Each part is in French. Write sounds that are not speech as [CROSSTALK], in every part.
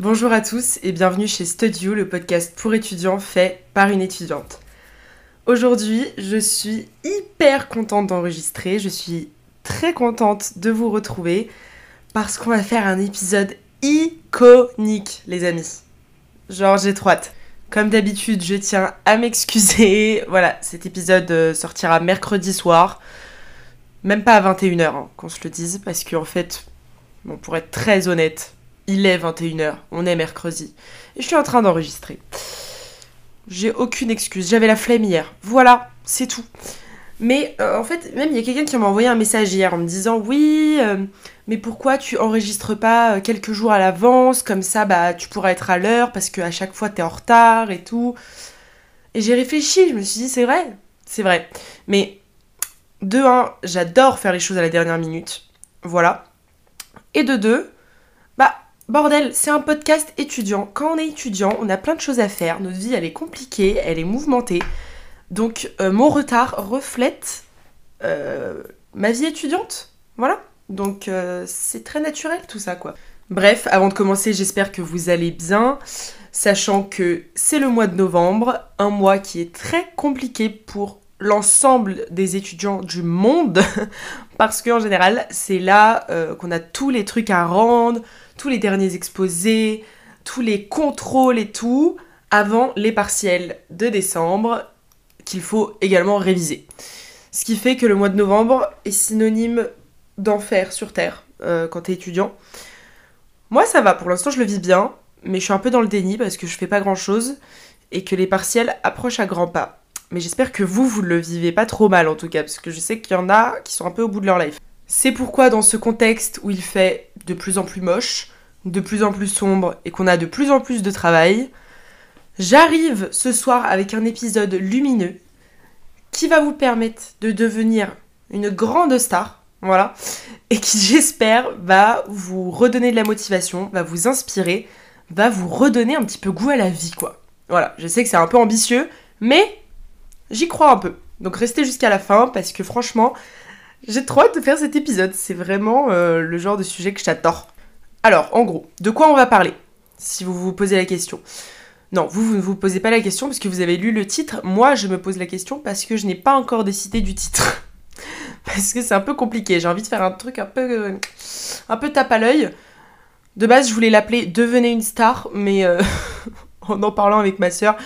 Bonjour à tous et bienvenue chez Studio, le podcast pour étudiants fait par une étudiante. Aujourd'hui, je suis hyper contente d'enregistrer, je suis très contente de vous retrouver parce qu'on va faire un épisode iconique, les amis. Genre, j'ai. Comme d'habitude, je tiens à m'excuser. [LAUGHS] Voilà, cet épisode euh, sortira mercredi soir. Même pas à 21h, hein, qu'on se le dise, parce qu'en fait, bon, pour être très honnête, il est 21h, on est mercredi. Et je suis en train d'enregistrer. J'ai aucune excuse, j'avais la flemme hier. Voilà, c'est tout. Mais euh, en fait, même il y a quelqu'un qui m'a envoyé un message hier en me disant Oui, euh, mais pourquoi tu enregistres pas euh, quelques jours à l'avance? Comme ça, bah, tu pourras être à l'heure parce qu'à chaque fois, t'es en retard et tout. Et j'ai réfléchi, je me suis dit C'est vrai, c'est vrai. Mais de un, j'adore faire les choses à la dernière minute. Voilà. Et de deux, bah, Bordel, c'est un podcast étudiant. Quand on est étudiant, on a plein de choses à faire. Notre vie, elle est compliquée, elle est mouvementée. Donc, euh, mon retard reflète euh, ma vie étudiante. Voilà. Donc, euh, c'est très naturel tout ça, quoi. Bref, avant de commencer, j'espère que vous allez bien. Sachant que c'est le mois de novembre, un mois qui est très compliqué pour l'ensemble des étudiants du monde. [LAUGHS] parce qu'en général, c'est là qu'on a tous les trucs à rendre tous les derniers exposés, tous les contrôles et tout, avant les partiels de décembre qu'il faut également réviser. Ce qui fait que le mois de novembre est synonyme d'enfer sur Terre euh, quand t'es étudiant. Moi ça va, pour l'instant je le vis bien, mais je suis un peu dans le déni parce que je fais pas grand chose et que les partiels approchent à grands pas. Mais j'espère que vous, vous le vivez pas trop mal en tout cas, parce que je sais qu'il y en a qui sont un peu au bout de leur life. C'est pourquoi dans ce contexte où il fait de plus en plus moche, de plus en plus sombre et qu'on a de plus en plus de travail, j'arrive ce soir avec un épisode lumineux qui va vous permettre de devenir une grande star, voilà, et qui [LAUGHS] j'espère va vous redonner de la motivation, va vous inspirer, va vous redonner un petit peu goût à la vie, quoi. Voilà, je sais que c'est un peu ambitieux, mais j'y crois un peu. Donc restez jusqu'à la fin parce que franchement, j'ai trop hâte de faire cet épisode. C'est vraiment euh, le genre de sujet que j'adore. Alors, en gros, de quoi on va parler Si vous vous posez la question? Non, vous, vous ne vous posez pas la question parce que vous avez lu le titre. Moi, je me pose la question parce que je n'ai pas encore décidé du titre. [LAUGHS] parce que c'est un peu compliqué. J'ai envie de faire un truc un peu, euh, un peu tape à l'œil. De base, je voulais l'appeler Devenez une star, mais euh, [LAUGHS] en en parlant avec ma soeur,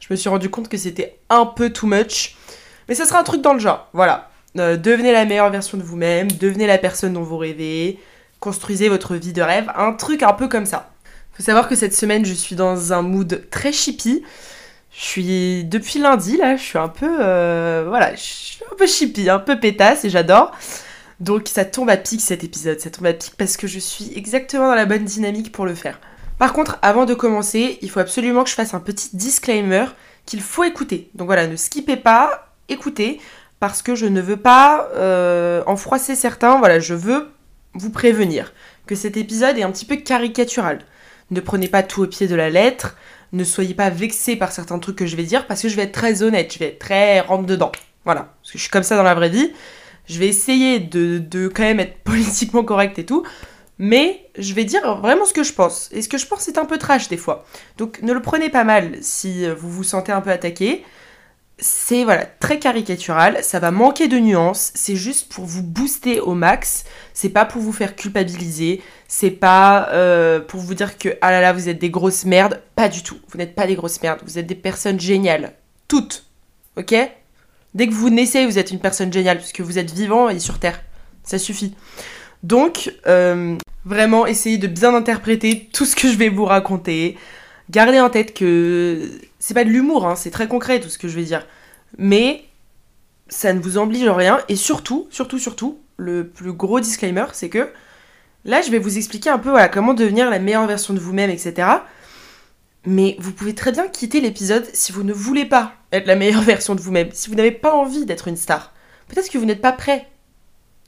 je me suis rendu compte que c'était un peu too much. Mais ça sera un truc dans le genre, voilà. Euh, devenez la meilleure version de vous-même, devenez la personne dont vous rêvez, construisez votre vie de rêve, un truc un peu comme ça. Faut savoir que cette semaine, je suis dans un mood très chippy. Je suis depuis lundi là, je suis un peu euh, voilà, je suis un peu chippy, un peu pétasse et j'adore. Donc ça tombe à pic cet épisode, ça tombe à pic parce que je suis exactement dans la bonne dynamique pour le faire. Par contre, avant de commencer, il faut absolument que je fasse un petit disclaimer qu'il faut écouter. Donc voilà, ne skippez pas, écoutez parce que je ne veux pas euh, en froisser certains. Voilà, je veux vous prévenir que cet épisode est un petit peu caricatural. Ne prenez pas tout au pied de la lettre, ne soyez pas vexés par certains trucs que je vais dire parce que je vais être très honnête, je vais être très rentre dedans. Voilà, parce que je suis comme ça dans la vraie vie. Je vais essayer de, de quand même être [LAUGHS] politiquement correct et tout, mais je vais dire vraiment ce que je pense. Et ce que je pense c'est un peu trash des fois. Donc ne le prenez pas mal si vous vous sentez un peu attaqué c'est voilà très caricatural, ça va manquer de nuances, c'est juste pour vous booster au max, c'est pas pour vous faire culpabiliser, c'est pas euh, pour vous dire que ah là là vous êtes des grosses merdes, pas du tout, vous n'êtes pas des grosses merdes, vous êtes des personnes géniales, toutes, ok? Dès que vous naissez, vous êtes une personne géniale puisque vous êtes vivant et sur terre, ça suffit. Donc euh, vraiment essayez de bien interpréter tout ce que je vais vous raconter. Gardez en tête que c'est pas de l'humour, hein, c'est très concret tout ce que je vais dire. Mais ça ne vous oblige rien. Et surtout, surtout, surtout, le plus gros disclaimer, c'est que là, je vais vous expliquer un peu comment devenir la meilleure version de vous-même, etc. Mais vous pouvez très bien quitter l'épisode si vous ne voulez pas être la meilleure [LAUGHS] version de vous-même, si vous n'avez pas envie d'être une star. Peut-être que vous n'êtes pas prêt.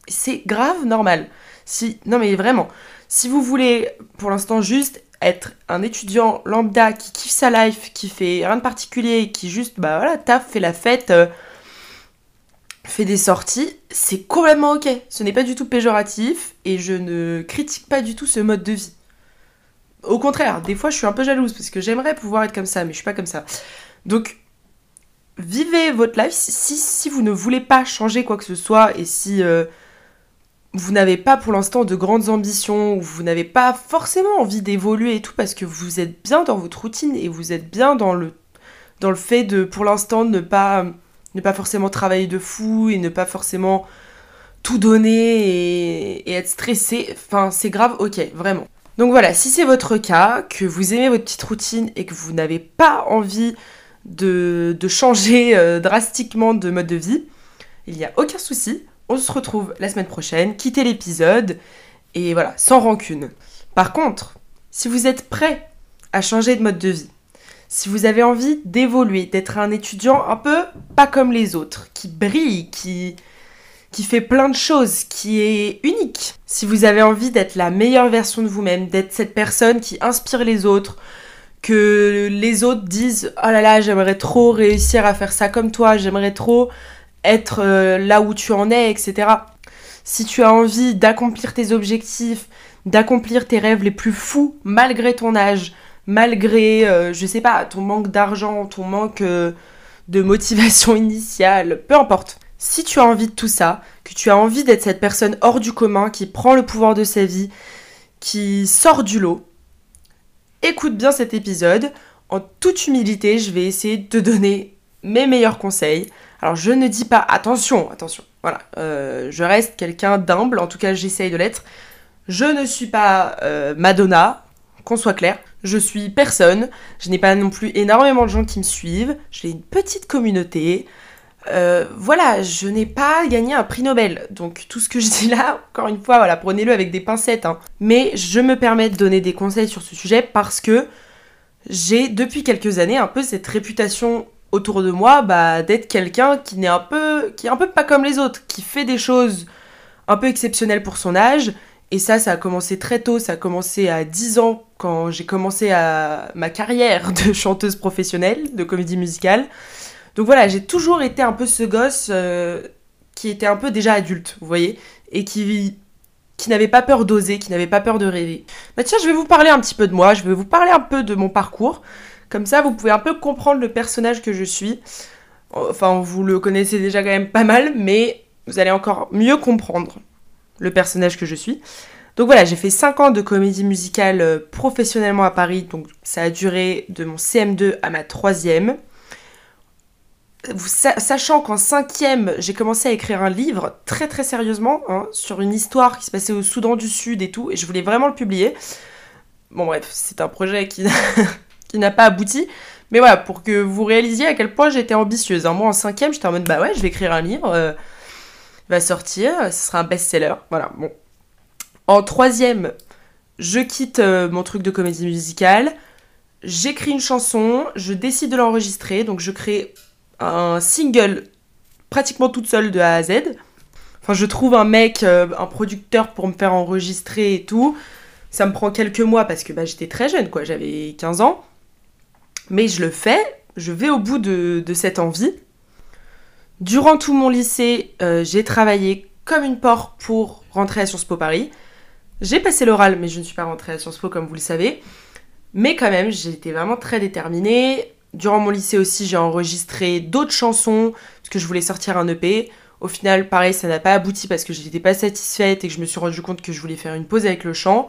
C'est grave normal. Si, non mais vraiment, si vous voulez pour l'instant juste être un étudiant lambda qui kiffe sa life, qui fait rien de particulier, qui juste, bah voilà, taf, fait la fête, euh, fait des sorties, c'est complètement ok. Ce n'est pas du tout péjoratif et je ne critique pas du tout ce mode de vie. Au contraire, des fois je suis un peu jalouse parce que j'aimerais pouvoir être comme ça, mais je suis pas comme ça. Donc, vivez votre life. Si, vous ne voulez pas changer quoi que ce soit et si euh, vous n'avez pas pour l'instant de grandes ambitions ou vous n'avez pas forcément envie d'évoluer et tout parce que vous êtes bien dans votre routine et vous êtes bien dans le, dans le fait de pour l'instant ne pas, ne pas forcément travailler de fou et ne pas forcément tout donner et, être stressé, enfin c'est grave, ok, vraiment. Donc voilà, si c'est votre cas, que vous aimez votre petite routine et que vous n'avez pas envie de, de changer euh, drastiquement de mode de vie, il n'y a aucun souci. On se retrouve la semaine prochaine, quittez l'épisode et voilà, sans rancune. Par contre, si vous êtes prêt à changer de mode de vie, si vous avez envie d'évoluer, d'être un étudiant un peu pas comme les autres, qui brille, qui, qui fait plein de choses, qui est unique. Si vous avez envie d'être la meilleure version de vous-même, d'être cette personne qui inspire les autres, que les autres disent oh là là j'aimerais trop réussir à faire ça comme toi, j'aimerais trop être euh, là où tu en es, etc. Si tu as envie d'accomplir tes objectifs, d'accomplir tes rêves les plus fous malgré ton âge, malgré, euh, je sais pas, ton manque d'argent, ton manque euh, de motivation [LAUGHS] initiale, peu importe. Si tu as envie de tout ça, que tu as envie d'être cette personne hors du commun qui prend le pouvoir de sa vie, qui sort du lot, écoute bien cet épisode. En toute humilité, je vais essayer de te donner mes meilleurs conseils. Alors je ne dis pas attention, attention, voilà, euh, je reste quelqu'un d'humble, en tout cas j'essaye de l'être. Je ne suis pas euh, Madonna, qu'on soit clair. Je suis personne, je n'ai pas non plus énormément de gens qui me suivent, j'ai une petite communauté. Euh, voilà, je n'ai pas gagné un prix Nobel. Donc tout ce que je dis là, encore une fois, voilà, prenez-le avec des pincettes. Hein. Mais je me permets de donner des conseils sur ce sujet parce que j'ai depuis quelques années un peu cette réputation autour de moi bah, d'être quelqu'un qui n'est un peu qui est un peu pas comme les autres, qui fait des choses un peu exceptionnelles pour son âge. Et ça, ça a commencé très tôt, ça a commencé à 10 ans quand j'ai commencé à ma carrière [LAUGHS] de chanteuse professionnelle de comédie musicale. Donc voilà, j'ai toujours été un peu ce gosse euh, qui était un peu déjà adulte, vous voyez, et qui, qui n'avait pas peur d'oser, qui n'avait pas peur de rêver. Bah tiens, je vais vous parler un petit peu de moi, je vais vous parler un peu de mon parcours. Comme ça, vous pouvez un peu comprendre le personnage que je suis. Enfin, vous le connaissez déjà quand même pas mal, mais vous allez encore mieux comprendre le personnage que je suis. Donc voilà, j'ai fait 5 ans de comédie musicale euh, professionnellement à Paris, donc ça a duré de mon CM2 à ma troisième sachant qu'en cinquième, j'ai commencé à écrire un livre très très sérieusement hein, sur une histoire qui se passait au Soudan du Sud et tout, et je voulais vraiment le publier. Bon bref, c'est un projet qui, n'a pas abouti, mais voilà, pour que vous réalisiez à quel point j'étais ambitieuse. Hein. Moi en cinquième, j'étais en mode bah ouais, je vais écrire un livre, euh, va sortir, ce sera un best-seller, voilà. Bon. En troisième, je quitte euh, mon truc de comédie musicale, j'écris une chanson, je décide de l'enregistrer, donc je crée un single pratiquement toute seule de A à Z. Enfin, je trouve un mec, euh, un producteur pour me faire enregistrer et tout. Ça me prend quelques mois parce que bah, j'étais très jeune, quoi. J'avais 15 ans. Mais je le fais, je vais au bout de, cette envie. Durant tout mon lycée, euh, j'ai travaillé comme une porte pour rentrer à Sciences Po Paris. J'ai passé l'oral, mais je ne suis pas rentrée à Sciences Po comme vous le savez. Mais quand même, j'étais vraiment très déterminée. Durant mon lycée aussi, j'ai enregistré d'autres chansons parce que je voulais sortir un EP. Au final, pareil, ça n'a pas abouti parce que je n'étais pas satisfaite et que je me suis rendu compte que je voulais faire une pause avec le chant.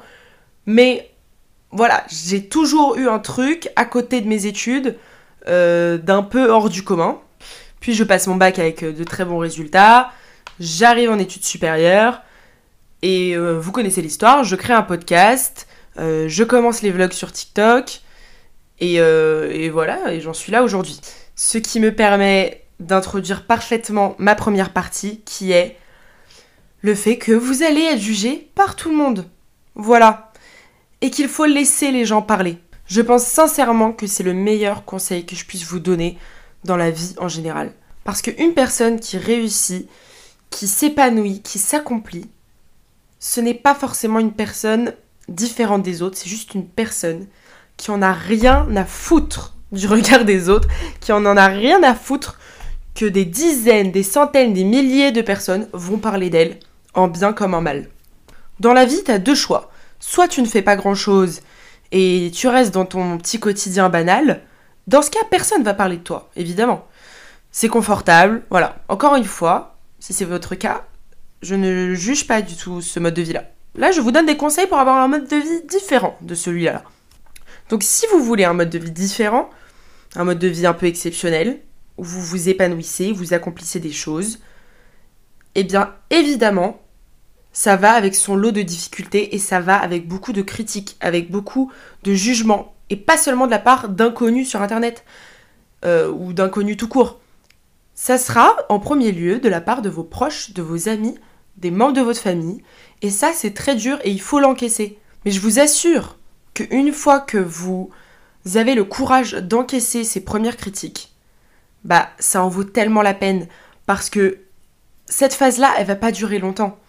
Mais voilà, j'ai toujours eu un truc à côté de mes études euh, d'un peu hors du commun. Puis je passe mon bac avec euh, de très bons résultats. J'arrive en études supérieures. Et euh, vous connaissez l'histoire, je crée un podcast. je commence les vlogs sur TikTok. Euh, et, voilà, et j'en suis là aujourd'hui. Ce qui me permet d'introduire parfaitement ma première partie, qui est le fait que vous allez être jugé par tout le monde. Voilà. Et qu'il faut laisser les gens parler. Je pense sincèrement que c'est le meilleur conseil que je puisse vous donner dans la vie en général. Parce qu'une personne qui réussit, qui s'épanouit, qui s'accomplit, ce n'est pas forcément une personne différente des autres, c'est juste une personne qui en a rien à foutre du regard des autres, qui en en a rien à foutre que des dizaines, des centaines, des milliers de personnes vont parler d'elle, en bien comme en mal. Dans la vie, t'as deux choix. Soit tu ne fais pas grand chose et tu restes dans ton petit quotidien banal, dans ce cas, personne va parler de toi, évidemment. C'est confortable, voilà. Encore une fois, si c'est votre cas, je ne juge pas du tout ce mode de vie-là. Là, je vous donne des conseils pour avoir un mode de vie différent de celui-là. Donc, si vous voulez un mode de vie différent, un mode de vie un peu exceptionnel, où vous vous épanouissez, vous accomplissez des choses, eh bien, évidemment, ça va avec son lot de difficultés et ça va avec beaucoup de critiques, avec beaucoup de jugements, et pas seulement de la part d'inconnus sur Internet, euh, ou d'inconnus tout court. Ça sera en premier lieu de la part de vos proches, de vos amis, des membres de votre famille, et ça c'est très dur et il faut l'encaisser. Mais je vous assure qu'une fois que vous avez le courage d'encaisser ces premières critiques, bah ça en vaut tellement la peine parce que cette phase-là, elle va pas durer longtemps.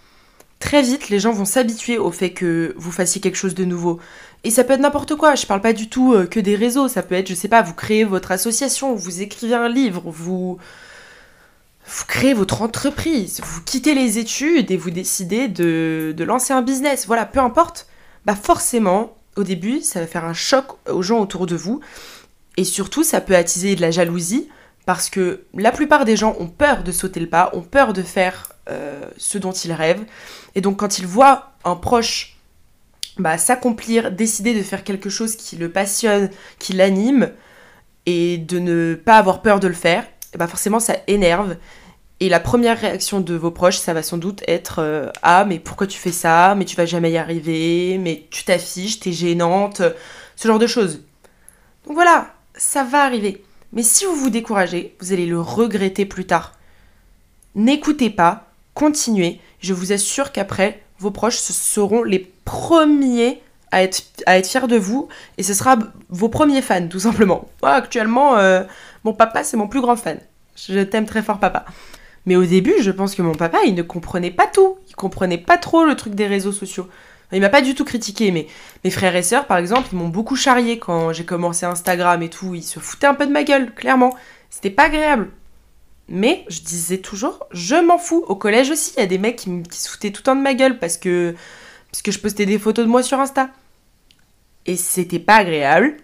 Très vite, les gens vont s'habituer au fait que vous fassiez quelque chose de nouveau. Et ça peut être n'importe quoi, je parle pas du tout euh, que des réseaux, ça peut être, je sais pas, vous créez votre association, vous écrivez un livre, vous, créez votre entreprise, vous quittez les études et vous décidez de, de lancer un business, voilà, peu importe, bah forcément, au début, ça va faire un choc aux gens autour de vous. Et surtout, ça peut attiser de la jalousie parce que la plupart des gens ont peur de sauter le pas, ont peur de faire euh, ce dont ils rêvent. Et donc quand ils voient un proche bah, s'accomplir, décider de faire quelque chose qui le passionne, qui l'anime, et de ne pas avoir peur de le faire, bah forcément ça énerve. Et la première réaction de vos proches, ça va sans doute être euh, Ah, mais pourquoi tu fais ça? Mais tu vas jamais y arriver, mais tu t'affiches, t'es gênante, ce genre de choses. Donc voilà, ça va arriver. Mais si vous vous découragez, vous allez le regretter plus tard. N'écoutez pas, continuez. Je vous assure qu'après, vos proches seront les premiers à être, à être fiers de vous et ce sera vos premiers fans, tout simplement. Moi, actuellement, euh, mon papa, c'est mon plus grand fan. Je t'aime très fort, papa. Mais au début, je pense que mon papa, il ne comprenait pas tout. Il comprenait pas trop le truc des réseaux sociaux. Il m'a pas du tout critiqué, mais mes frères et sœurs, par exemple, ils m'ont beaucoup charrié quand j'ai commencé Instagram et tout. Ils se foutaient un peu de ma gueule, clairement. C'était pas agréable. Mais je disais toujours, je m'en fous. Au collège aussi, il y a des mecs qui, se foutaient tout le temps de ma gueule parce que, parce que je postais des photos de moi sur Insta. Et c'était pas agréable.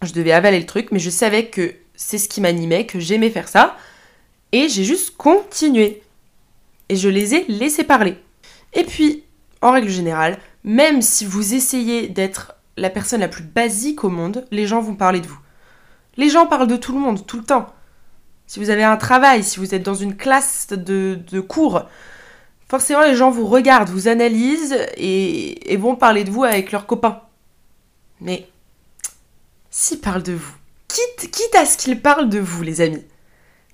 Je devais avaler le truc, mais je savais que c'est ce qui m'animait, que j'aimais faire ça. Et j'ai juste continué. Et je les ai laissés parler. Et puis, en règle générale, même si vous essayez d'être la personne la plus basique au monde, les gens vont parler de vous. Les gens parlent de tout le monde, tout le temps. Si vous avez un travail, si vous êtes dans une classe de, cours, forcément les gens vous regardent, vous analysent et, vont parler de vous avec leurs copains. Mais s'ils parlent de vous, quitte, à ce qu'ils parlent de vous, les amis,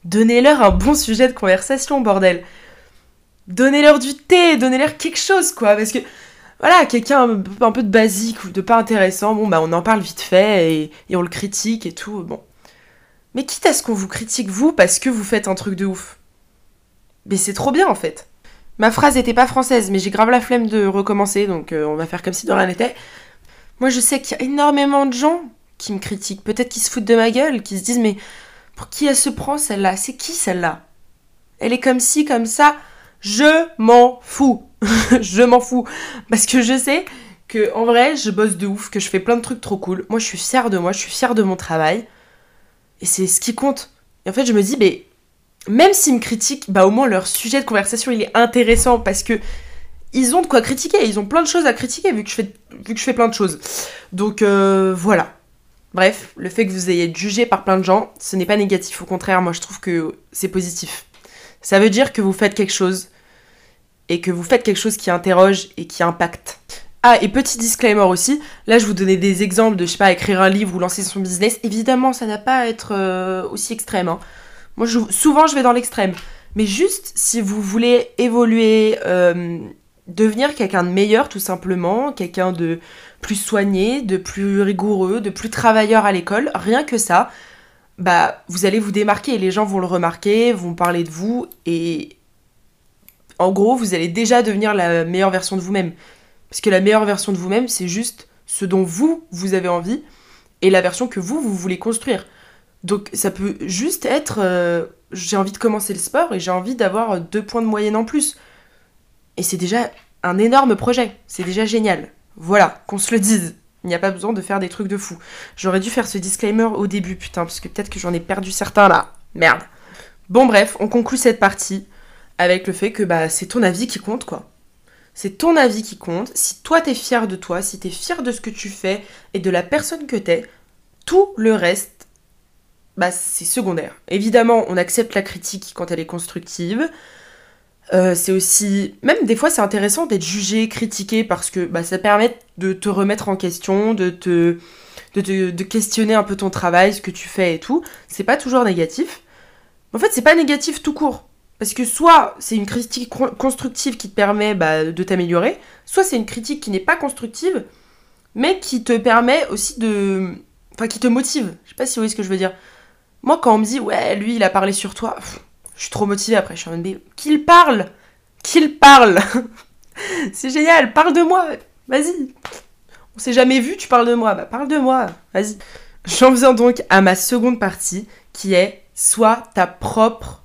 donnez-leur un bon sujet de conversation, bordel. Donnez-leur du thé, donnez-leur quelque chose, quoi. Parce que voilà, quelqu'un un, peu de basique ou de pas intéressant, bon, bah on en parle vite fait et on le critique et tout, bon. Mais quitte à ce qu'on vous critique vous parce que vous faites un truc de ouf. Mais c'est trop bien en fait. Ma phrase était pas française, mais j'ai grave la flemme de recommencer, donc euh, on va faire comme si de rien n'était. Moi je sais qu'il y a énormément de gens qui me critiquent, peut-être qui se foutent de ma gueule, qui se disent mais pour qui elle se prend celle-là? C'est qui celle-là? Elle est comme ci, comme ça. Je m'en fous. [LAUGHS] je m'en fous. Parce que je sais que en vrai, je bosse de ouf, que je fais plein de trucs trop cool. Moi, je suis fière de moi, je suis fière de mon travail. Et c'est ce qui compte. Et en fait, je me dis, mais même s'ils me critiquent, bah au moins leur sujet de conversation, il est intéressant parce que ils ont de quoi critiquer. Ils ont plein de choses à critiquer vu que je fais, vu que je fais plein de choses. Donc euh, voilà. Bref, le fait que vous ayez jugé par plein de gens, ce n'est pas négatif. Au contraire, moi je trouve que c'est positif. Ça veut dire que vous faites quelque chose et que vous faites quelque chose qui interroge et qui impacte. Ah, et petit disclaimer aussi, là je vous donnais des exemples de, je sais pas, écrire un livre ou lancer son business. Évidemment, ça n'a pas à être euh, aussi extrême. Hein. Moi, souvent, je vais dans l'extrême. Mais juste, si vous voulez évoluer, euh, devenir quelqu'un de meilleur, tout simplement, quelqu'un de plus soigné, de plus rigoureux, de plus travailleur à l'école, rien que ça, bah, vous allez vous démarquer et les gens vont le remarquer, vont parler de vous et en gros, vous allez déjà devenir la meilleure version de vous-même. Parce que la meilleure version de vous-même, c'est juste ce dont vous, vous avez envie et la version que vous, vous voulez construire. Donc ça peut juste être euh, j'ai envie de commencer le sport et j'ai envie d'avoir deux points de moyenne en plus. Et c'est déjà un énorme projet, c'est déjà génial. Voilà, qu'on se le dise. Il n'y a pas besoin de faire des trucs de fou. J'aurais dû faire ce disclaimer au début, putain, parce que peut-être que j'en ai perdu certains là. Merde. Bon bref, on conclut cette partie avec le fait que bah c'est ton avis qui compte quoi. C'est ton avis qui compte. Si toi t'es fier de toi, si t'es fier de ce que tu fais et de la personne que t'es, tout le reste, bah c'est secondaire. Évidemment, on accepte la critique quand elle est constructive. Euh, c'est aussi, même des fois, c'est intéressant d'être jugé, critiqué parce que bah, ça permet de te remettre en question, de te, de, de questionner un peu ton travail, ce que tu fais et tout. C'est pas toujours négatif. En fait, c'est pas négatif tout court. Parce que soit c'est une critique constructive qui te permet bah, de t'améliorer, soit c'est une critique qui n'est pas constructive, mais qui te permet aussi de... Enfin, qui te motive. Je sais pas si vous voyez ce que je veux dire. Moi, quand on me dit, ouais, lui, il a parlé sur toi, je suis trop motivée après. Je suis en mode, qu'il parle Qu'il parle [LAUGHS] C'est génial, parle de moi Vas-y On s'est jamais vu, tu parles de moi. Bah, parle de moi, vas-y. J'en viens donc à ma seconde partie, qui est soit ta propre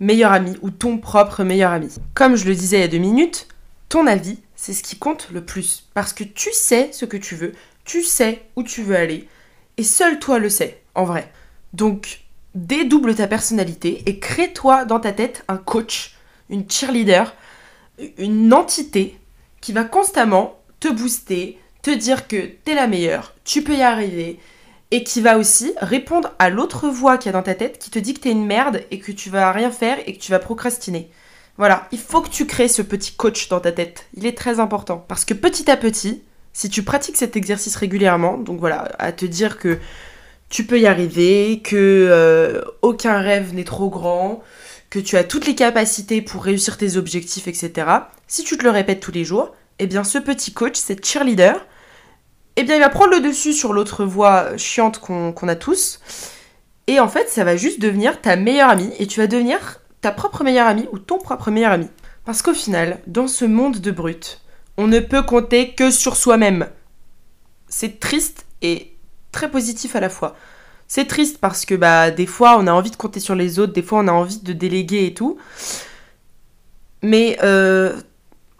meilleur ami ou ton propre meilleur ami. Comme je le disais il y a deux minutes, ton avis, c'est ce qui compte le plus. Parce que tu sais ce que tu veux, tu sais où tu veux aller, et seul toi le sais, en vrai. Donc, dédouble ta personnalité et crée-toi dans ta tête un coach, une cheerleader, une entité qui va constamment te booster, te dire que t'es la meilleure, tu peux y arriver, et qui va aussi répondre à l'autre voix qu'il y a dans ta tête qui te dit que t'es une merde et que tu vas rien faire et que tu vas procrastiner. Voilà, il faut que tu crées ce petit coach dans ta tête. Il est très important parce que petit à petit, si tu pratiques cet exercice régulièrement, donc voilà, à te dire que tu peux y arriver, que euh, aucun rêve n'est trop grand, que tu as toutes les capacités pour réussir tes objectifs, etc. Si tu te le répètes tous les jours, eh bien ce petit coach, cette cheerleader, eh bien il va prendre le dessus sur l'autre voix chiante qu'on a tous. Et en fait, ça va juste devenir ta meilleure amie et tu vas devenir ta propre meilleure amie ou ton propre meilleur ami. Parce qu'au final, dans ce monde de brut, on ne peut compter que sur soi-même. C'est triste et très positif à la fois. C'est triste parce que bah des fois on a envie de compter sur les autres, des fois on a envie de déléguer et tout. Mais euh,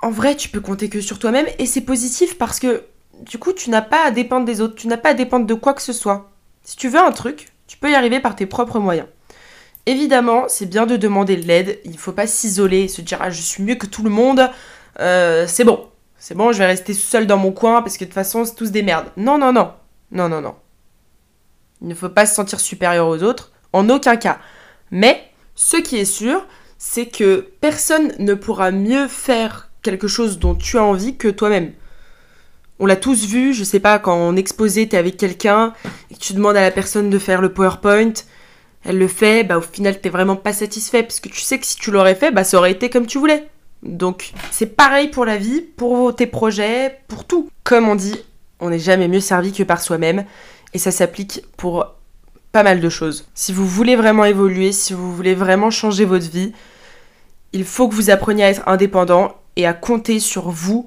en vrai, tu peux compter que sur toi-même et c'est positif parce que du coup, tu n'as pas à dépendre des autres, tu n'as pas à dépendre de quoi que ce soit. Si tu veux un truc, tu peux y arriver par tes propres moyens. Évidemment, c'est bien de demander de l'aide, il ne faut pas s'isoler et se dire ah, je suis mieux que tout le monde, euh, c'est bon, c'est bon, je vais rester seul dans mon coin parce que de toute façon, c'est tous des merdes. Non, non, non, non, non, non. Il ne faut pas se sentir supérieur aux autres, en aucun cas. Mais ce qui est sûr, c'est que personne ne pourra mieux faire quelque chose dont tu as envie que toi-même. On l'a tous vu, je sais pas, quand on exposait, t'es avec quelqu'un et que tu demandes à la personne de faire le PowerPoint, elle le fait, bah au final t'es vraiment pas satisfait parce que tu sais que si tu l'aurais fait, bah ça aurait été comme tu voulais. Donc c'est pareil pour la vie, pour tes projets, pour tout. Comme on dit, on n'est jamais mieux servi que par soi-même et ça s'applique pour pas mal de choses. Si vous voulez vraiment évoluer, si vous voulez vraiment changer votre vie, il faut que vous appreniez à être indépendant et à compter sur vous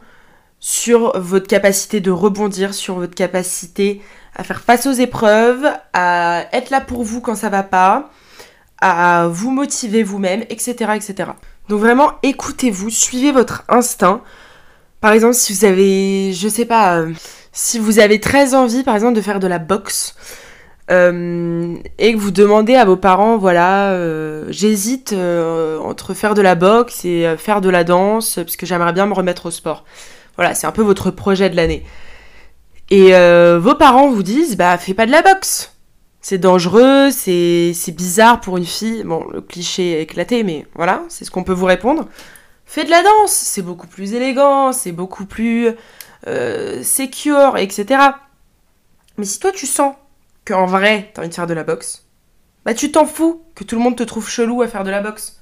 sur votre capacité de rebondir, sur votre capacité à faire face aux épreuves, à être là pour vous quand ça va pas, à vous motiver vous-même, etc., etc. Donc vraiment, écoutez-vous, suivez votre instinct. Par exemple, si vous avez, je sais pas, euh, si vous avez très envie, par exemple, de faire de la boxe, euh, et que vous demandez à vos parents, voilà, euh, j'hésite entre faire de la boxe et faire de la danse, parce que j'aimerais bien me remettre au sport. Voilà, c'est un peu votre projet de l'année. Et euh, vos parents vous disent, bah fais pas de la boxe. C'est dangereux, c'est bizarre pour une fille. Bon, le cliché est éclaté, mais voilà, c'est ce qu'on peut vous répondre. Fais de la danse, c'est beaucoup plus élégant, c'est beaucoup plus euh, secure, etc. Mais si toi tu sens qu'en vrai t'as envie de faire de la boxe, bah tu t'en fous que tout le monde te trouve chelou à faire de la boxe.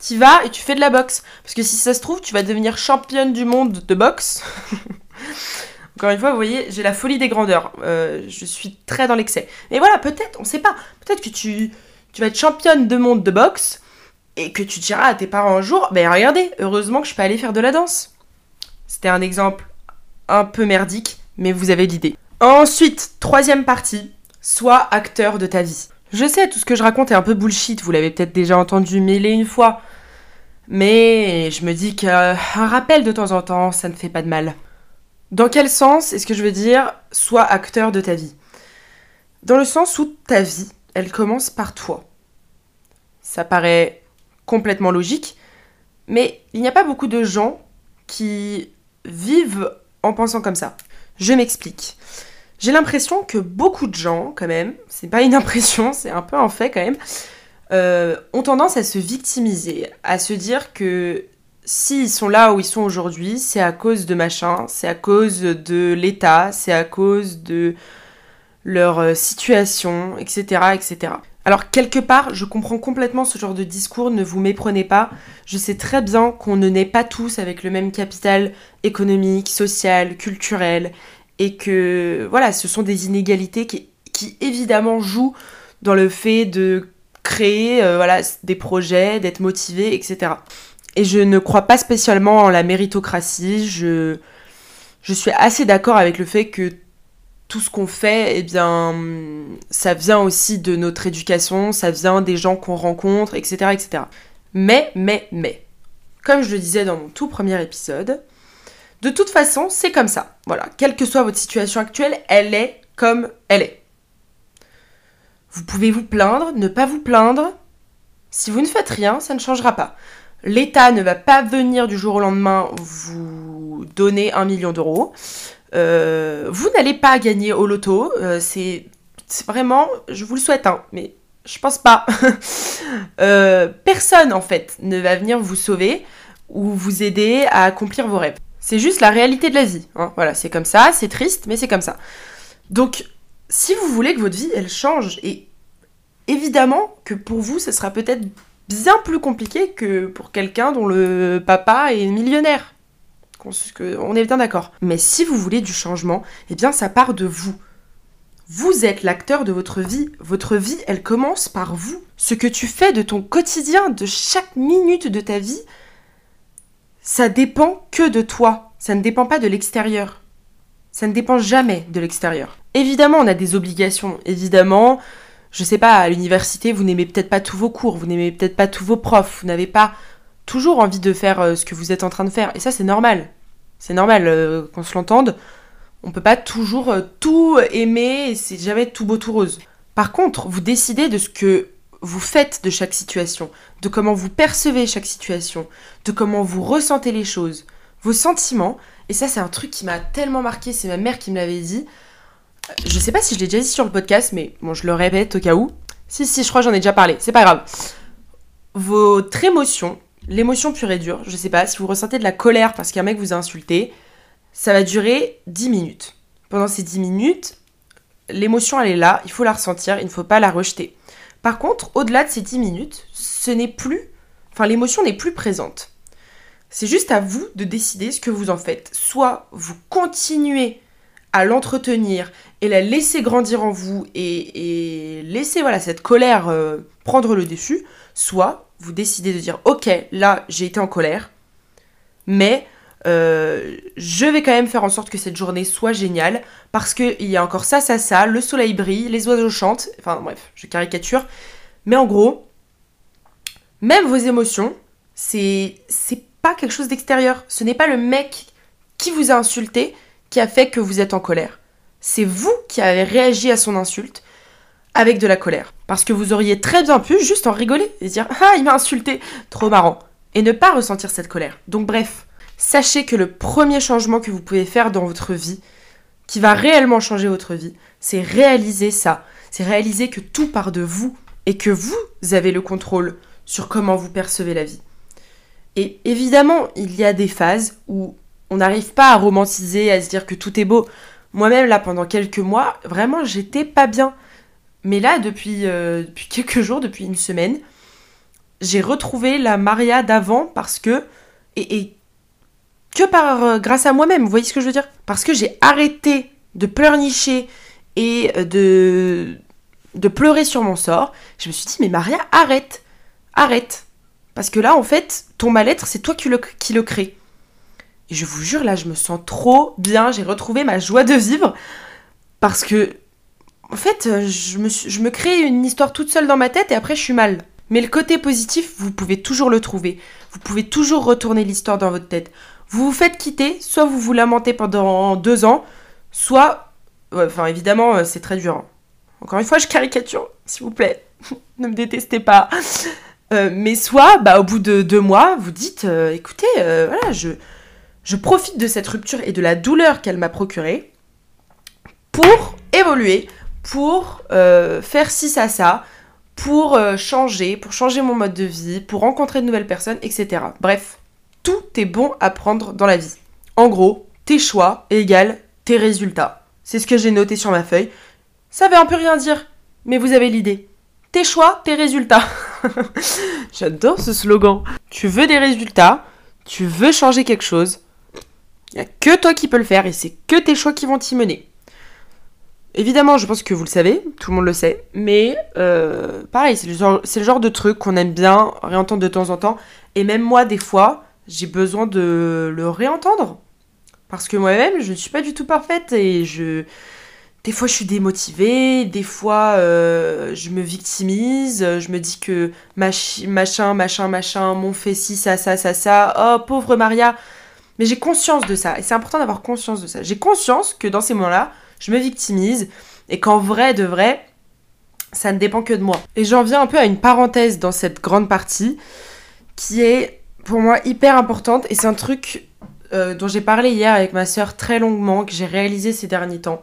Tu vas et tu fais de la boxe. Parce que si ça se trouve, tu vas devenir championne du monde de boxe. [LAUGHS] Encore une fois, vous voyez, j'ai la folie des grandeurs. Euh, je suis très dans l'excès. Mais voilà, peut-être, on sait pas. Peut-être que tu, tu vas être championne de monde de boxe et que tu diras à tes parents un jour, ben regardez, heureusement que je peux aller faire de la danse. C'était un exemple un peu merdique, mais vous avez l'idée. Ensuite, troisième partie, sois acteur de ta vie. Je sais, tout ce que je raconte est un peu bullshit, vous l'avez peut-être déjà entendu mêler une fois. Mais je me dis qu'un rappel de temps en temps, ça ne fait pas de mal. Dans quel sens est-ce que je veux dire sois acteur de ta vie? Dans le sens où ta vie, elle commence par toi. Ça paraît complètement logique, mais il n'y a pas beaucoup de gens qui vivent en pensant comme ça. Je m'explique. J'ai l'impression que beaucoup de gens, quand même, c'est pas une impression, c'est un peu un fait quand même, euh, ont tendance à se victimiser, à se dire que s'ils sont là où ils sont aujourd'hui, c'est à cause de machin, c'est à cause de l'État, c'est à cause de leur euh, situation, etc., etc. Alors quelque part, je comprends complètement ce genre de discours, ne vous méprenez pas. Je sais très bien qu'on ne naît pas tous avec le même capital économique, social, culturel, et que voilà, ce sont des inégalités qui, évidemment jouent dans le fait de créer euh, des projets, d'être motivé, etc. Et je ne crois pas spécialement en la méritocratie. Je, je suis assez d'accord avec le fait que tout ce qu'on fait, eh bien, ça vient aussi de notre éducation, ça vient des gens qu'on rencontre, etc., etc. Mais, mais, mais, comme je le disais dans mon tout premier épisode, de toute façon, c'est comme ça. Voilà, quelle que soit votre situation actuelle, elle est comme elle est. Vous pouvez vous plaindre, ne pas vous plaindre. Si vous ne faites rien, ça ne changera pas. L'État ne va pas venir du jour au lendemain vous donner un million d'euros. Euh, vous n'allez pas gagner au loto. Euh, c'est vraiment, je vous le souhaite, hein, mais je pense pas. [LAUGHS] Euh, personne en fait ne va venir vous sauver ou vous aider à accomplir vos rêves. C'est juste la réalité de la vie. Hein. Voilà, c'est comme ça, c'est triste, mais c'est comme ça. Donc, si vous voulez que votre vie elle change, et évidemment que pour vous, ce sera peut-être bien plus compliqué que pour quelqu'un dont le papa est millionnaire. On est bien d'accord. Mais si vous voulez du changement, eh bien ça part de vous. Vous êtes l'acteur de votre vie. Votre vie, elle commence par vous. Ce que tu fais de ton quotidien, de chaque minute de ta vie, ça dépend que de toi. Ça ne dépend pas de l'extérieur. Ça ne dépend jamais de l'extérieur. Évidemment, on a des obligations. Évidemment, je sais pas, à l'université, vous n'aimez peut-être pas tous vos cours, vous n'aimez peut-être pas tous vos profs, vous n'avez pas toujours envie de faire euh, ce que vous êtes en train de faire. Et ça, c'est normal. C'est normal euh, qu'on se l'entende. On peut pas toujours euh, tout aimer c'est jamais tout beau tout rose. Par contre, vous décidez de ce que vous faites de chaque situation, de comment vous percevez chaque situation, de comment vous ressentez les choses, vos sentiments. Et ça, c'est un truc qui m'a tellement marqué, c'est ma mère qui me l'avait dit. Je sais pas si je l'ai déjà dit sur le podcast, mais bon, je le répète au cas où. Si, si, je crois que j'en ai déjà parlé, c'est pas grave. Votre émotion, l'émotion pure et dure, je sais pas, si vous ressentez de la colère parce qu'un mec vous a insulté, ça va durer 10 minutes. Pendant ces 10 minutes, l'émotion elle est là, il faut la ressentir, il ne faut pas la rejeter. Par contre, au-delà de ces 10 minutes, ce n'est plus. Enfin, l'émotion n'est plus présente. C'est juste à vous de décider ce que vous en faites. Soit vous continuez à l'entretenir et la laisser grandir en vous et, laisser voilà, cette colère euh, prendre le dessus, soit vous décidez de dire ok, là j'ai été en colère, mais euh, je vais quand même faire en sorte que cette journée soit géniale parce qu'il y a encore ça, ça, ça, le soleil brille, les oiseaux chantent, enfin bref, je caricature, mais en gros, même vos émotions, c'est c'est pas quelque chose d'extérieur. Ce n'est pas le mec qui vous a insulté qui a fait que vous êtes en colère. C'est vous qui avez réagi à son insulte avec de la colère. Parce que vous auriez très bien pu juste en rigoler et dire Ah, il m'a insulté, trop marrant. Et ne pas ressentir cette colère. Donc bref, sachez que le premier changement que vous pouvez faire dans votre vie, qui va réellement changer votre vie, c'est réaliser ça. C'est réaliser que tout part de vous et que vous avez le contrôle sur comment vous percevez la vie. Et évidemment, il y a des phases où on n'arrive pas à romantiser, à se dire que tout est beau. Moi-même, là, pendant quelques mois, vraiment, j'étais pas bien. Mais là, depuis, euh, quelques jours, depuis une semaine, j'ai retrouvé la Maria d'avant parce que. Et, que par euh, grâce à moi-même, vous voyez ce que je veux dire? Parce que j'ai arrêté de pleurnicher et euh, de, pleurer sur mon sort. Je me suis dit, mais Maria, arrête Arrête Parce que là, en fait, ton mal-être, c'est toi qui le, qui crée. Et je vous jure, là, je me sens trop bien. J'ai retrouvé ma joie de vivre. Parce que, en fait, je me, je me crée une histoire toute seule dans ma tête et après, je suis mal. Mais le côté positif, vous pouvez toujours le trouver. Vous pouvez toujours retourner l'histoire dans votre tête. Vous vous faites quitter, soit vous vous lamentez pendant deux ans, soit... Enfin, évidemment, euh, c'est très dur. Hein. Encore une fois, je caricature, s'il vous plaît. [LAUGHS] ne me détestez pas. Euh, mais soit, bah, au bout de deux mois, vous dites, euh, écoutez, voilà, je, je profite de cette rupture et de la douleur qu'elle m'a procurée pour évoluer, pour faire ci, ça, ça, pour changer, pour changer mon mode de vie, pour rencontrer de nouvelles personnes, etc. Bref, tout est bon à prendre dans la vie. En gros, tes choix égale tes résultats. C'est ce que j'ai noté sur ma feuille. Ça veut un peu rien dire, mais vous avez l'idée. Tes choix, tes résultats. [LAUGHS] J'adore ce slogan. Tu veux des résultats, tu veux changer quelque chose. Il n'y a que toi qui peux le faire et c'est que tes choix qui vont t'y mener. Évidemment, je pense que vous le savez, tout le monde le sait, mais euh, pareil, c'est le, genre, le genre de truc qu'on aime bien réentendre de temps en temps. Et même moi, des fois, j'ai besoin de le réentendre. Parce que moi-même, je ne suis pas du tout parfaite et je. Des fois, je suis démotivée, des fois, euh, je me victimise, je me dis que machin, machin, machin m'ont fait ci, ça, ça, ça, ça. Oh, pauvre Maria. Mais j'ai conscience de ça et c'est important d'avoir conscience de ça. J'ai conscience que dans ces moments-là, je me victimise et qu'en vrai, de vrai, ça ne dépend que de moi. Et j'en viens un peu à une parenthèse dans cette grande partie qui est pour moi hyper importante et c'est un truc euh, dont j'ai parlé hier avec ma soeur très longuement, que j'ai réalisé ces derniers temps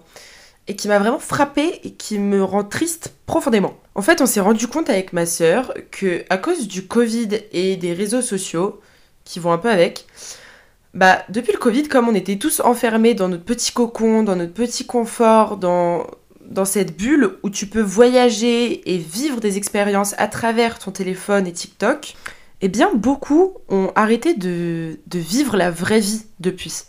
et qui m'a vraiment frappé et qui me rend triste profondément. En fait, on s'est rendu compte avec ma sœur que à cause du Covid et des réseaux sociaux qui vont un peu avec, bah depuis le Covid, comme on était tous enfermés dans notre petit cocon, dans notre petit confort, dans dans cette bulle où tu peux voyager et vivre des expériences à travers ton téléphone et TikTok, eh bien beaucoup ont arrêté de, vivre la vraie vie depuis.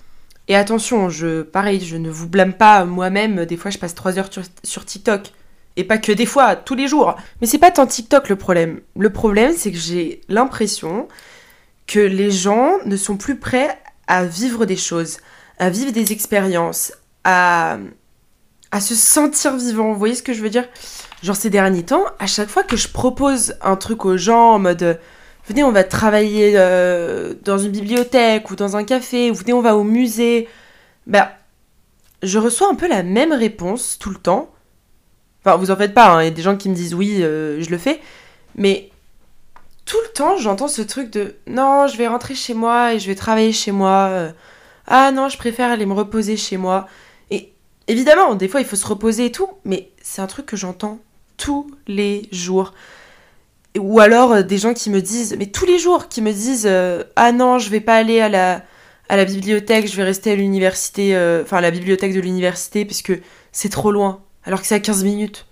Et attention, je, pareil, je ne vous blâme pas moi-même, des fois je passe 3 heures sur, TikTok. Et pas que des fois, tous les jours. Mais c'est pas tant TikTok le problème. Le problème, c'est que j'ai l'impression que les gens ne sont plus prêts à vivre des choses, à vivre des expériences, à, à se sentir vivant. Vous voyez ce que je veux dire? Genre ces derniers temps, à chaque fois que je propose un truc aux gens en mode venez, on va travailler euh, dans une bibliothèque ou dans un café, ou venez, on va au musée. Bah, je reçois un peu la même réponse tout le temps. Enfin, vous en faites pas, hein, il y a des gens qui me disent oui, euh, je le fais. Mais tout le temps, j'entends ce truc de non, je vais rentrer chez moi et je vais travailler chez moi. Euh, ah non, je préfère aller me reposer chez moi. Et évidemment, des fois, il faut se reposer et tout, mais c'est un truc que j'entends tous les jours ou alors euh, des gens qui me disent, mais tous les jours, qui me disent euh, Ah non, je vais pas aller à la, à la bibliothèque, je vais rester à l'université, euh, enfin à la bibliothèque de l'université, puisque c'est trop loin, alors que c'est à 15 minutes.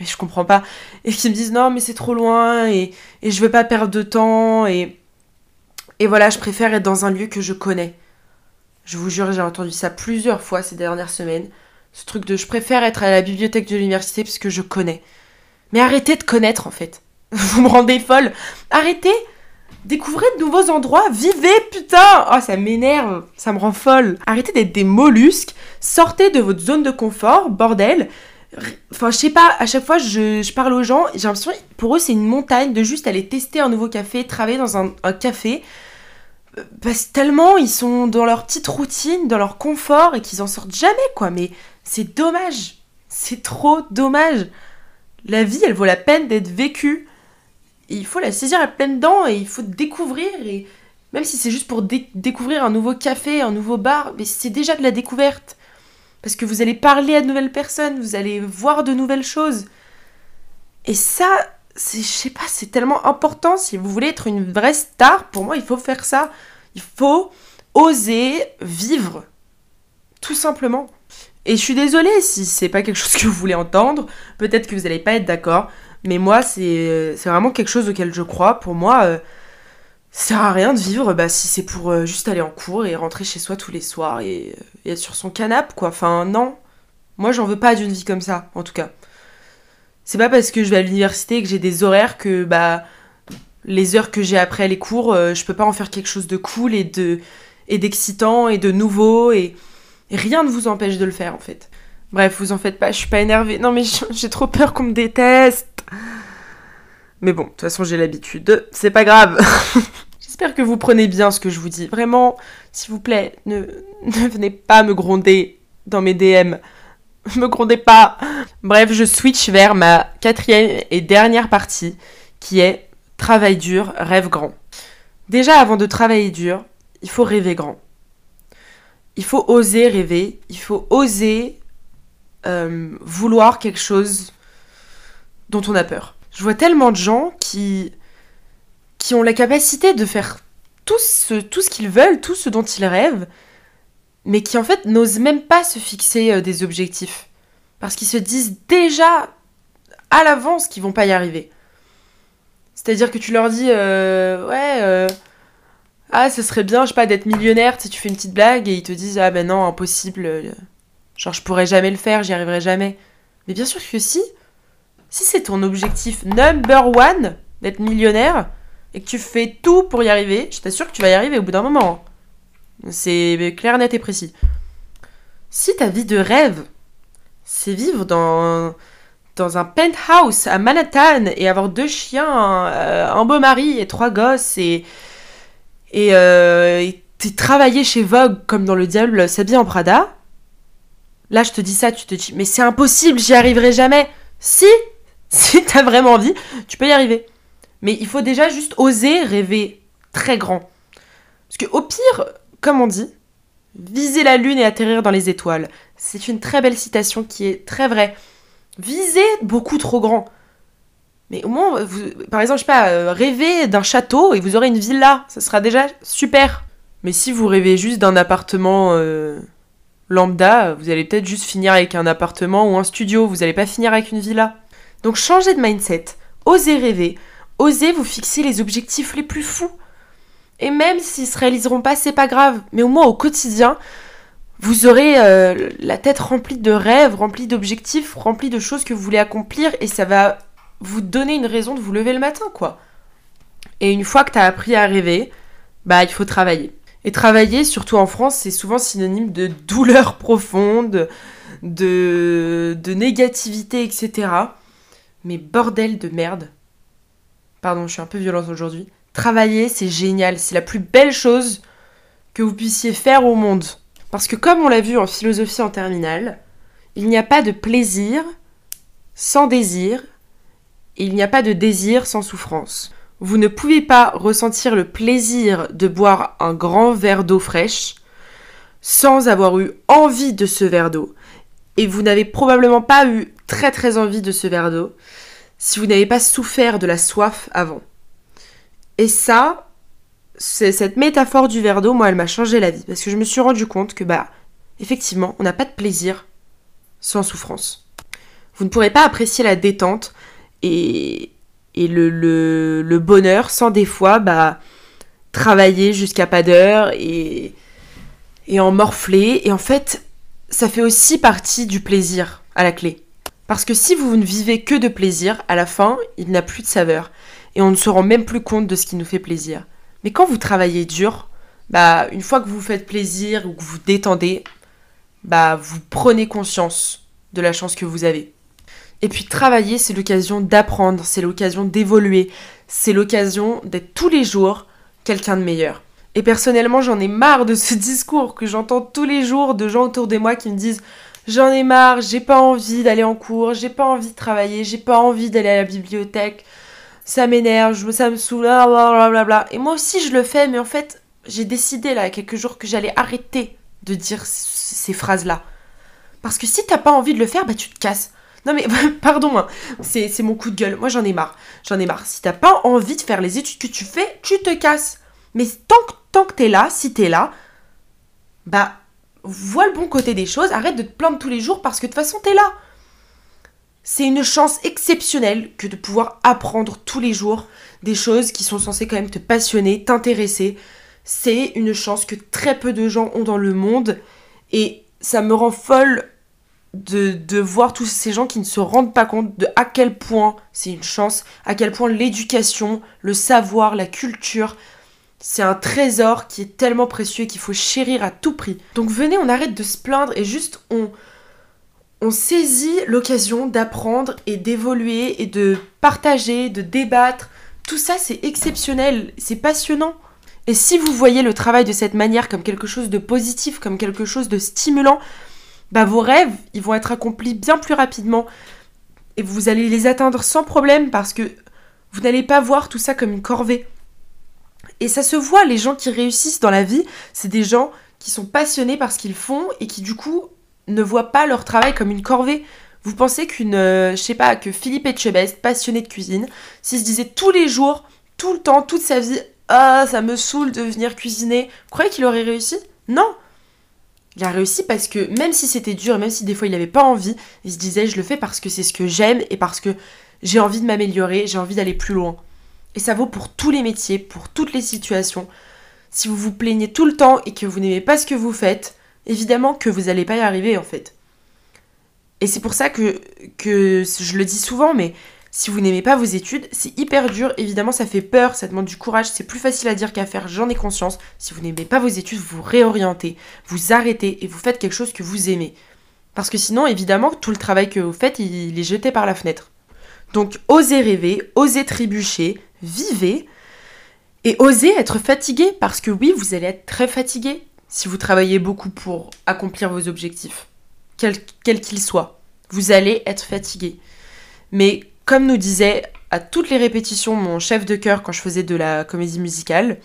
Mais je comprends pas. Et qui me disent Non, mais c'est trop loin, et, et je veux pas perdre de temps, et, et voilà, je préfère être dans un lieu que je connais. Je vous jure, j'ai entendu ça plusieurs fois ces dernières semaines. Ce truc de je préfère être à la bibliothèque de l'université parce que je connais. Mais arrêtez de connaître en fait. [LAUGHS] Vous me rendez folle. Arrêtez. Découvrez de nouveaux endroits. Vivez, putain. Oh, ça m'énerve. Ça me rend folle. Arrêtez d'être des mollusques. Sortez de votre zone de confort, bordel. Enfin, je sais pas, à chaque fois je, parle aux gens, j'ai l'impression, pour eux, c'est une montagne de juste aller tester un nouveau café, travailler dans un, café. Parce que tellement ils sont dans leur petite routine, dans leur confort et qu'ils en sortent jamais, quoi. Mais c'est dommage. C'est trop dommage. La vie, elle vaut la peine d'être vécue il faut la saisir à pleines dents et il faut découvrir. Et même si c'est juste pour découvrir un nouveau café, un nouveau bar, mais c'est déjà de la découverte. Parce que vous allez parler à de nouvelles personnes, vous allez voir de nouvelles choses. Et ça, je sais pas, c'est tellement important. Si vous voulez être une vraie star, pour moi, il faut faire ça. Il faut oser vivre. Tout simplement. Et je suis désolée si c'est pas quelque chose que vous voulez entendre. Peut-être que vous n'allez pas être d'accord. Mais moi, c'est vraiment quelque chose auquel je crois. Pour moi, euh, ça sert à rien de vivre bah, si c'est pour euh, juste aller en cours et rentrer chez soi tous les soirs et, être sur son canapé, quoi. Enfin, non. Moi, j'en veux pas d'une vie comme ça, en tout cas. C'est pas parce que je vais à l'université et que j'ai des horaires que, bah, les heures que j'ai après les cours, euh, je peux pas en faire quelque chose de cool et de et d'excitant et de nouveau et rien ne vous empêche de le faire en fait. Bref, vous en faites pas, je suis pas énervée. Non mais j'ai trop peur qu'on me déteste. Mais bon, de toute façon, j'ai l'habitude. C'est pas grave. [LAUGHS] J'espère que vous prenez bien ce que je vous dis. Vraiment, s'il vous plaît, ne, [LAUGHS] ne venez pas me gronder dans mes DM. [LAUGHS] Me grondez pas. Bref, je switch vers ma quatrième et dernière partie, qui est travail dur, rêve grand. Déjà, avant de travailler dur, il faut rêver grand. Il faut oser rêver, il faut oser euh, vouloir quelque chose dont on a peur. Je vois tellement de gens qui, qui ont la capacité de faire tout ce, tout ce qu'ils veulent, tout ce dont ils rêvent, mais qui en fait n'osent même pas se fixer euh, des objectifs. Parce qu'ils se disent déjà à l'avance qu'ils vont pas y arriver. C'est-à-dire que tu leur dis, euh, ouais, euh, ah, ce serait bien, je sais pas, d'être millionnaire, sais, tu fais une petite blague et ils te disent, ah ben non, impossible, euh, genre je pourrais jamais le faire, j'y arriverai jamais. Mais bien sûr que si, si c'est ton objectif number one d'être millionnaire et que tu fais tout pour y arriver, je t'assure que tu vas y arriver au bout d'un moment. C'est clair, net et précis. Si ta vie de rêve, c'est vivre dans, dans un penthouse à Manhattan et avoir deux chiens, euh, un beau mari et trois gosses et, et, euh, et t'es travaillé chez Vogue comme dans Le Diable s'habille en Prada, là je te dis ça, tu te dis mais c'est impossible, j'y arriverai jamais. Si, [LAUGHS] si t'as vraiment envie, tu peux y arriver. Mais il faut déjà juste oser rêver très grand. Parce que au pire, comme on dit, viser la lune et atterrir dans les étoiles. C'est une très belle citation qui est très vraie. Visez beaucoup trop grand. Mais au moins, par exemple, je sais pas, euh, rêvez d'un château et vous aurez une villa. Ça sera déjà super. Mais si vous rêvez juste d'un appartement euh, lambda, vous allez peut-être juste finir avec un appartement ou un studio. Vous n'allez pas finir avec une villa. Donc changez de mindset. Osez rêver. Osez vous fixer les objectifs les plus fous. Et même s'ils se réaliseront pas, c'est pas grave. Mais au moins au quotidien, vous aurez euh, la tête remplie de rêves, remplie d'objectifs, remplie de choses que vous voulez accomplir et ça va vous donner une raison de vous lever le matin, quoi. Et une fois que tu as appris à rêver, bah il faut travailler. Et travailler, surtout en France, c'est souvent synonyme de douleur profonde, de, de négativité, etc. Mais bordel de merde. Pardon, je suis un peu violente aujourd'hui. Travailler, c'est génial. C'est la plus belle chose que vous puissiez faire au monde. Parce que comme on l'a vu en philosophie en terminale, il n'y a pas de plaisir sans désir et il n'y a pas de désir sans souffrance. Vous ne pouvez pas ressentir le plaisir de boire un grand verre d'eau fraîche sans avoir eu envie de ce verre d'eau. Et vous n'avez probablement pas eu très très envie de ce verre d'eau si vous n'avez pas souffert de la soif avant. Et ça, c'est cette métaphore du verre d'eau, moi, elle m'a changé la vie. Parce que je me suis rendu compte que, bah, effectivement, on n'a pas de plaisir sans souffrance. Vous ne pourrez pas apprécier la détente et, et le, le, le bonheur sans des fois, bah, travailler jusqu'à pas d'heure et, et en morfler. Et en fait, ça fait aussi partie du plaisir à la clé. Parce que si vous ne vivez que de plaisir, à la fin, il n'a plus de saveur. Et on ne se rend même plus compte de ce qui nous fait plaisir. Mais quand vous travaillez dur, bah, une fois que vous faites plaisir ou que vous détendez, bah, vous prenez conscience de la chance que vous avez. Et puis travailler, c'est l'occasion d'apprendre, c'est l'occasion d'évoluer, c'est l'occasion d'être tous les jours quelqu'un de meilleur. Et personnellement, j'en ai marre de ce [LAUGHS] discours que j'entends tous les jours de gens autour de moi qui me disent J'en ai marre, j'ai pas envie d'aller en cours, j'ai pas envie de travailler, j'ai pas envie d'aller à la bibliothèque, ça m'énerve, ça me saoule, blablabla. Et moi aussi je le fais, mais en fait, j'ai décidé là, il y a quelques jours, que j'allais arrêter de dire ces phrases-là. Parce que si t'as pas envie de le faire, bah tu te casses. Non mais [LAUGHS] pardon, hein, c'est mon coup de gueule. Moi j'en ai marre. J'en ai marre. Si t'as pas envie de faire les études que tu fais, tu te casses. Mais tant tant que t'es là, si t'es là, bah vois le bon côté des choses, arrête de te plaindre tous les jours parce que de toute façon t'es là. C'est une chance exceptionnelle que de pouvoir apprendre tous les jours des choses qui sont censées quand même te passionner, t'intéresser. C'est une chance que très peu de gens ont dans le monde et ça me rend folle de, de, voir tous ces gens qui ne se rendent pas compte de à quel point c'est une chance, à quel point l'éducation, le savoir, la culture, c'est un trésor qui est tellement précieux qu'il faut chérir à tout prix. Donc venez, on arrête de se plaindre et juste on, on saisit l'occasion d'apprendre et d'évoluer et de partager, de débattre. Tout ça, c'est exceptionnel, c'est passionnant. Et si vous voyez le travail de cette manière comme quelque chose de positif, comme quelque chose de stimulant, bah vos rêves, ils vont être accomplis bien plus rapidement. Et vous allez les atteindre sans problème parce que vous n'allez pas voir tout ça comme une corvée. Et ça se voit, les gens qui réussissent dans la vie, c'est des gens qui sont passionnés par ce qu'ils font et qui du coup ne voient pas leur travail comme une corvée. Vous pensez qu'une, euh, je sais pas, que Philippe Etchebest, passionné de cuisine, s'il se disait tous les jours, tout le temps, toute sa vie, ah, ça me saoule de venir cuisiner, vous croyez qu'il aurait réussi? Non Il a réussi parce que même si c'était dur, même si des fois il n'avait pas envie, il se disait je le fais parce que c'est ce que j'aime et parce que j'ai envie de m'améliorer, j'ai envie d'aller plus loin. Et ça vaut pour tous les métiers, pour toutes les situations. Si vous vous plaignez tout le temps et que vous n'aimez pas ce que vous faites, évidemment que vous n'allez pas y arriver en fait. Et c'est pour ça que, que je le dis souvent, mais si vous n'aimez pas vos études, c'est hyper dur. Évidemment, ça fait peur, ça demande du courage. C'est plus facile à dire qu'à faire, j'en ai conscience. Si vous n'aimez pas vos études, vous réorientez, vous arrêtez et vous faites quelque chose que vous aimez. Parce que sinon, évidemment, tout le travail que vous faites, il est jeté par la fenêtre. Donc, osez rêver, osez trébucher, vivez et osez être fatigué parce que oui, vous allez être très fatigué si vous travaillez beaucoup pour accomplir vos objectifs, quels qu'ils soient. Vous allez être fatigué. Mais comme nous disait à toutes les répétitions mon chef de chœur quand je faisais de la comédie musicale,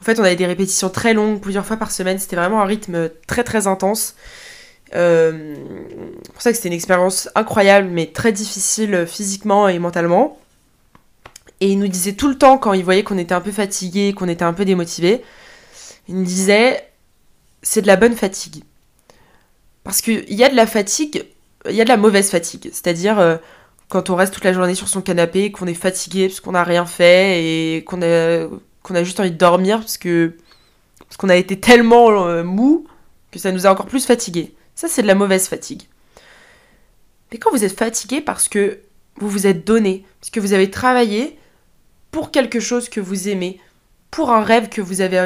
en fait on avait des répétitions très longues, plusieurs fois par semaine, c'était vraiment un rythme très très intense. Euh, c'est pour ça que c'était une expérience incroyable mais très difficile physiquement et mentalement. Et il nous disait tout le temps, quand il voyait qu'on était un peu fatigué, qu'on était un peu démotivé, il nous disait c'est de la bonne fatigue. Parce qu'il y a de la fatigue, il y a de la mauvaise fatigue. C'est-à-dire euh, quand on reste toute la journée sur son canapé, qu'on est fatigué parce qu'on n'a rien fait et qu'on a, a juste envie de dormir parce que parce qu'on a été tellement euh, mou que ça nous a encore plus fatigué. Ça, c'est de la mauvaise fatigue. Mais quand vous êtes fatigué parce que vous vous êtes donné, parce que vous avez travaillé pour quelque chose que vous aimez, pour un rêve que vous avez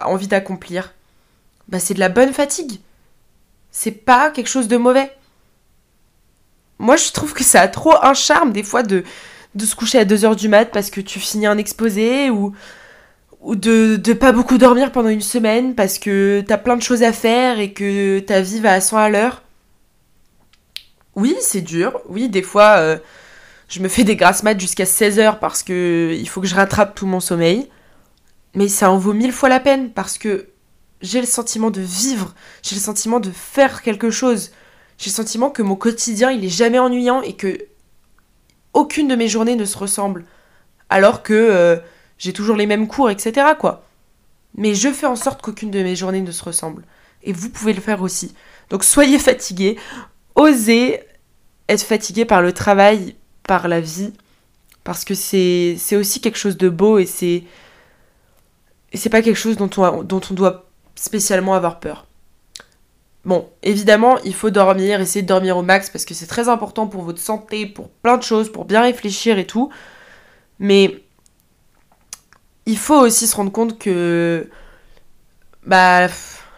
envie d'accomplir, bah c'est de la bonne fatigue. C'est pas quelque chose de mauvais. Moi, je trouve que ça a trop un charme des fois de, se coucher à 2h du mat parce que tu finis un exposé ou, de, de pas beaucoup dormir pendant une semaine parce que t'as plein de choses à faire et que ta vie va à 100 à l'heure. Oui, c'est dur. Oui, des fois, euh, je me fais des grasses maths jusqu'à 16h parce que il faut que je rattrape tout mon sommeil. Mais ça en vaut mille fois la peine parce que j'ai le sentiment de vivre, j'ai le sentiment de faire quelque chose. J'ai le sentiment que mon quotidien, il est jamais ennuyant et que aucune de mes journées ne se ressemble. Alors que euh, j'ai toujours les mêmes cours, etc. quoi. Mais je fais en sorte qu'aucune de mes journées ne se ressemble. Et vous pouvez le faire aussi. Donc soyez fatigués, osez être fatigué par le travail, par la vie, parce que c'est aussi quelque chose de beau et c'est pas quelque chose dont on, dont on doit spécialement avoir peur. Bon, évidemment, il faut dormir, essayer de dormir au max parce que c'est très important pour votre santé, pour plein de choses, pour bien réfléchir et tout. Mais il faut aussi se rendre compte que bah,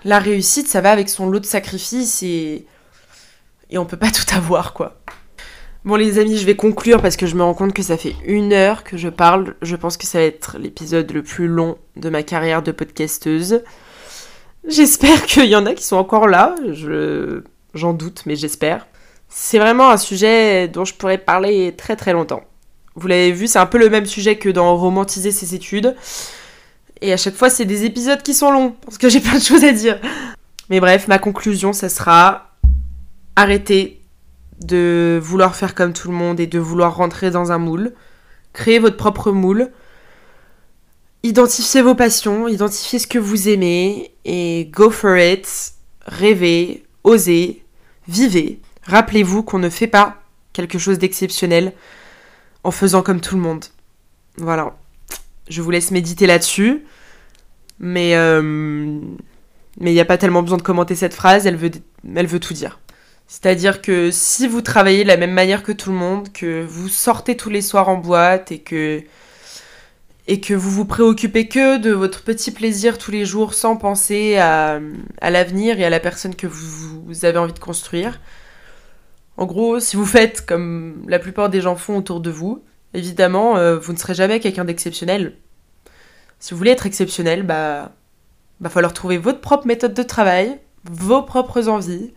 la réussite, ça va avec son lot de sacrifices et, et on peut pas [LAUGHS] tout avoir, quoi. Bon les amis, je vais conclure parce que je me rends compte que ça fait une heure que je parle. Je pense que ça va être l'épisode le plus long de ma carrière de podcasteuse. J'espère qu'il y en a qui sont encore là. Je... J'en doute, mais j'espère. C'est vraiment un sujet dont je pourrais parler très très longtemps. Vous l'avez vu, c'est un peu le même sujet que dans Romantiser ses études. Et à chaque fois, c'est des épisodes qui sont longs, parce que j'ai [LAUGHS] plein de choses à dire. Mais bref, ma conclusion, ça sera arrêtez de vouloir faire comme tout le monde et de vouloir rentrer dans un moule. Créez votre propre moule. Identifiez vos passions, identifiez ce que vous aimez et go for it. Rêvez, osez, vivez. Rappelez-vous qu'on ne fait pas quelque chose d'exceptionnel en faisant comme tout le monde. Voilà. Je vous laisse méditer là-dessus. Mais euh, mais il n'y a pas tellement besoin de commenter cette phrase, elle veut, elle veut tout dire. C'est-à-dire que si vous travaillez de la même manière que tout le monde, que vous sortez tous les soirs en boîte et que et que vous vous préoccupez que de votre petit plaisir tous les jours sans penser à, l'avenir et à la personne que vous, avez envie de construire. En gros, si vous faites comme la plupart des gens font autour de vous, évidemment, euh, vous ne serez jamais quelqu'un d'exceptionnel. Si vous voulez être exceptionnel, bah, va falloir trouver votre propre méthode de travail, vos propres envies.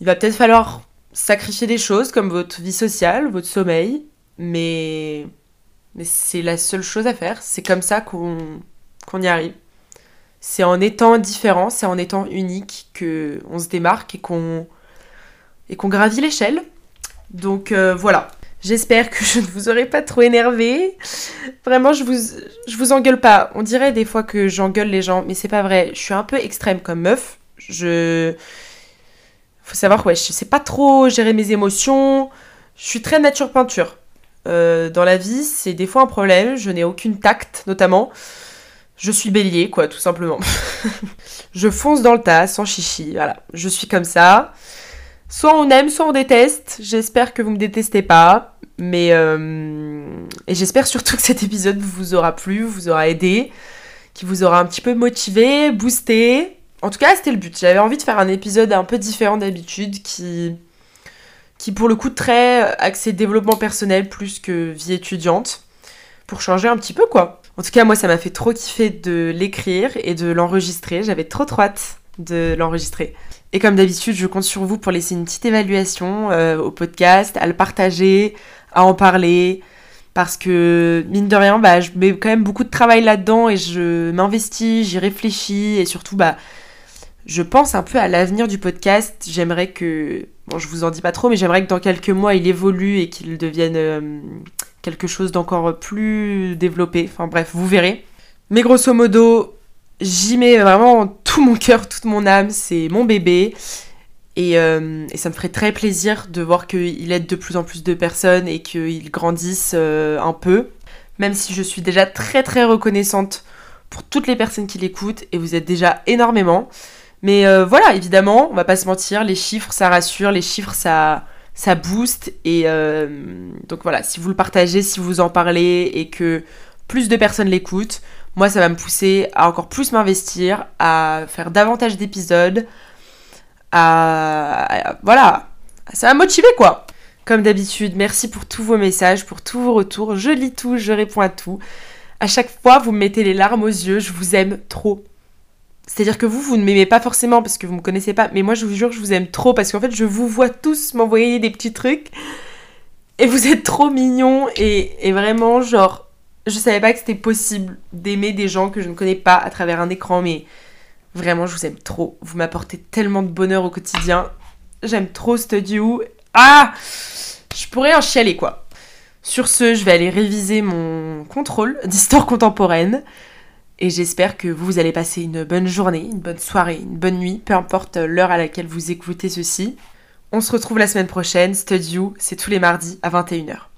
Il va peut-être falloir sacrifier des choses comme votre vie sociale, votre sommeil, mais, c'est la seule chose à faire. C'est comme ça qu'on y arrive. C'est en étant différent, c'est en étant unique que on se démarque et qu'on et qu'on gravit l'échelle. Donc euh, voilà. J'espère que je ne vous aurai pas trop énervé. Vraiment, je vous, je vous engueule pas. On dirait des fois que j'engueule les gens, mais c'est pas vrai. Je suis un peu extrême comme meuf. Je. Faut savoir, ouais, je sais pas trop gérer mes émotions. Je suis très nature peinture. Euh, dans la vie, c'est des fois un problème. Je n'ai aucune tact, notamment. Je suis bélier, quoi, tout simplement. [LAUGHS] je fonce dans le tas, sans chichi. Voilà, je suis comme ça. Soit on aime, soit on déteste. J'espère que vous me détestez pas. Mais. Euh, et j'espère surtout que cet épisode vous aura plu, vous aura aidé, qui vous aura un petit peu motivé, boosté. En tout cas, c'était le but. J'avais envie de faire un épisode un peu différent d'habitude qui. qui pour le coup très axé développement personnel plus que vie étudiante. Pour changer un petit peu quoi. En tout cas, moi, ça m'a fait trop kiffer de l'écrire et de l'enregistrer. J'avais trop trop hâte de l'enregistrer. Et comme d'habitude, je compte sur vous pour laisser une petite évaluation euh, au podcast, à le partager, à en parler. Parce que, mine de rien, bah, je mets quand même beaucoup de travail là-dedans et je m'investis, j'y réfléchis et surtout, bah, je pense un peu à l'avenir du podcast. J'aimerais que, bon, je vous en dis pas trop, mais j'aimerais que dans quelques mois, il évolue et qu'il devienne euh, quelque chose d'encore plus développé. Enfin bref, vous verrez. Mais grosso modo, j'y mets vraiment tout mon cœur, toute mon âme, c'est mon bébé. Et, euh, ça me ferait très plaisir de voir qu'il aide de plus en plus de personnes et qu'il grandisse euh, un peu. Même si je suis déjà très très reconnaissante pour toutes les personnes qui l'écoutent et vous êtes déjà énormément. Mais euh, voilà, évidemment, on va pas se mentir, les chiffres ça rassure, les chiffres ça, ça booste. Et donc voilà, si vous le partagez, si vous en parlez et que plus de personnes l'écoutent, moi, ça va me pousser à encore plus m'investir, à faire davantage d'épisodes, à, Voilà, ça va motiver quoi. Comme d'habitude, merci pour tous vos messages, pour tous vos retours. Je lis tout, je réponds à tout. À chaque fois, vous me mettez les larmes aux yeux, je vous aime trop. C'est-à-dire que vous, vous ne m'aimez pas forcément parce que vous me connaissez pas, mais moi je vous jure, je vous aime trop parce qu'en fait, je vous vois tous m'envoyer des petits trucs et vous êtes trop mignons et, et vraiment, genre, je savais pas que c'était possible d'aimer des gens que je ne connais pas à travers un écran, mais vraiment, je vous aime trop. Vous m'apportez tellement de bonheur au quotidien. J'aime trop Studio. Ah Je pourrais en chialer, quoi. Sur ce, je vais aller réviser mon contrôle d'histoire contemporaine. Et j'espère que vous allez passer une bonne journée, une bonne soirée, une bonne nuit, peu importe l'heure à laquelle vous écoutez ceci. On se retrouve la semaine prochaine. Studio, c'est tous les mardis à 21h.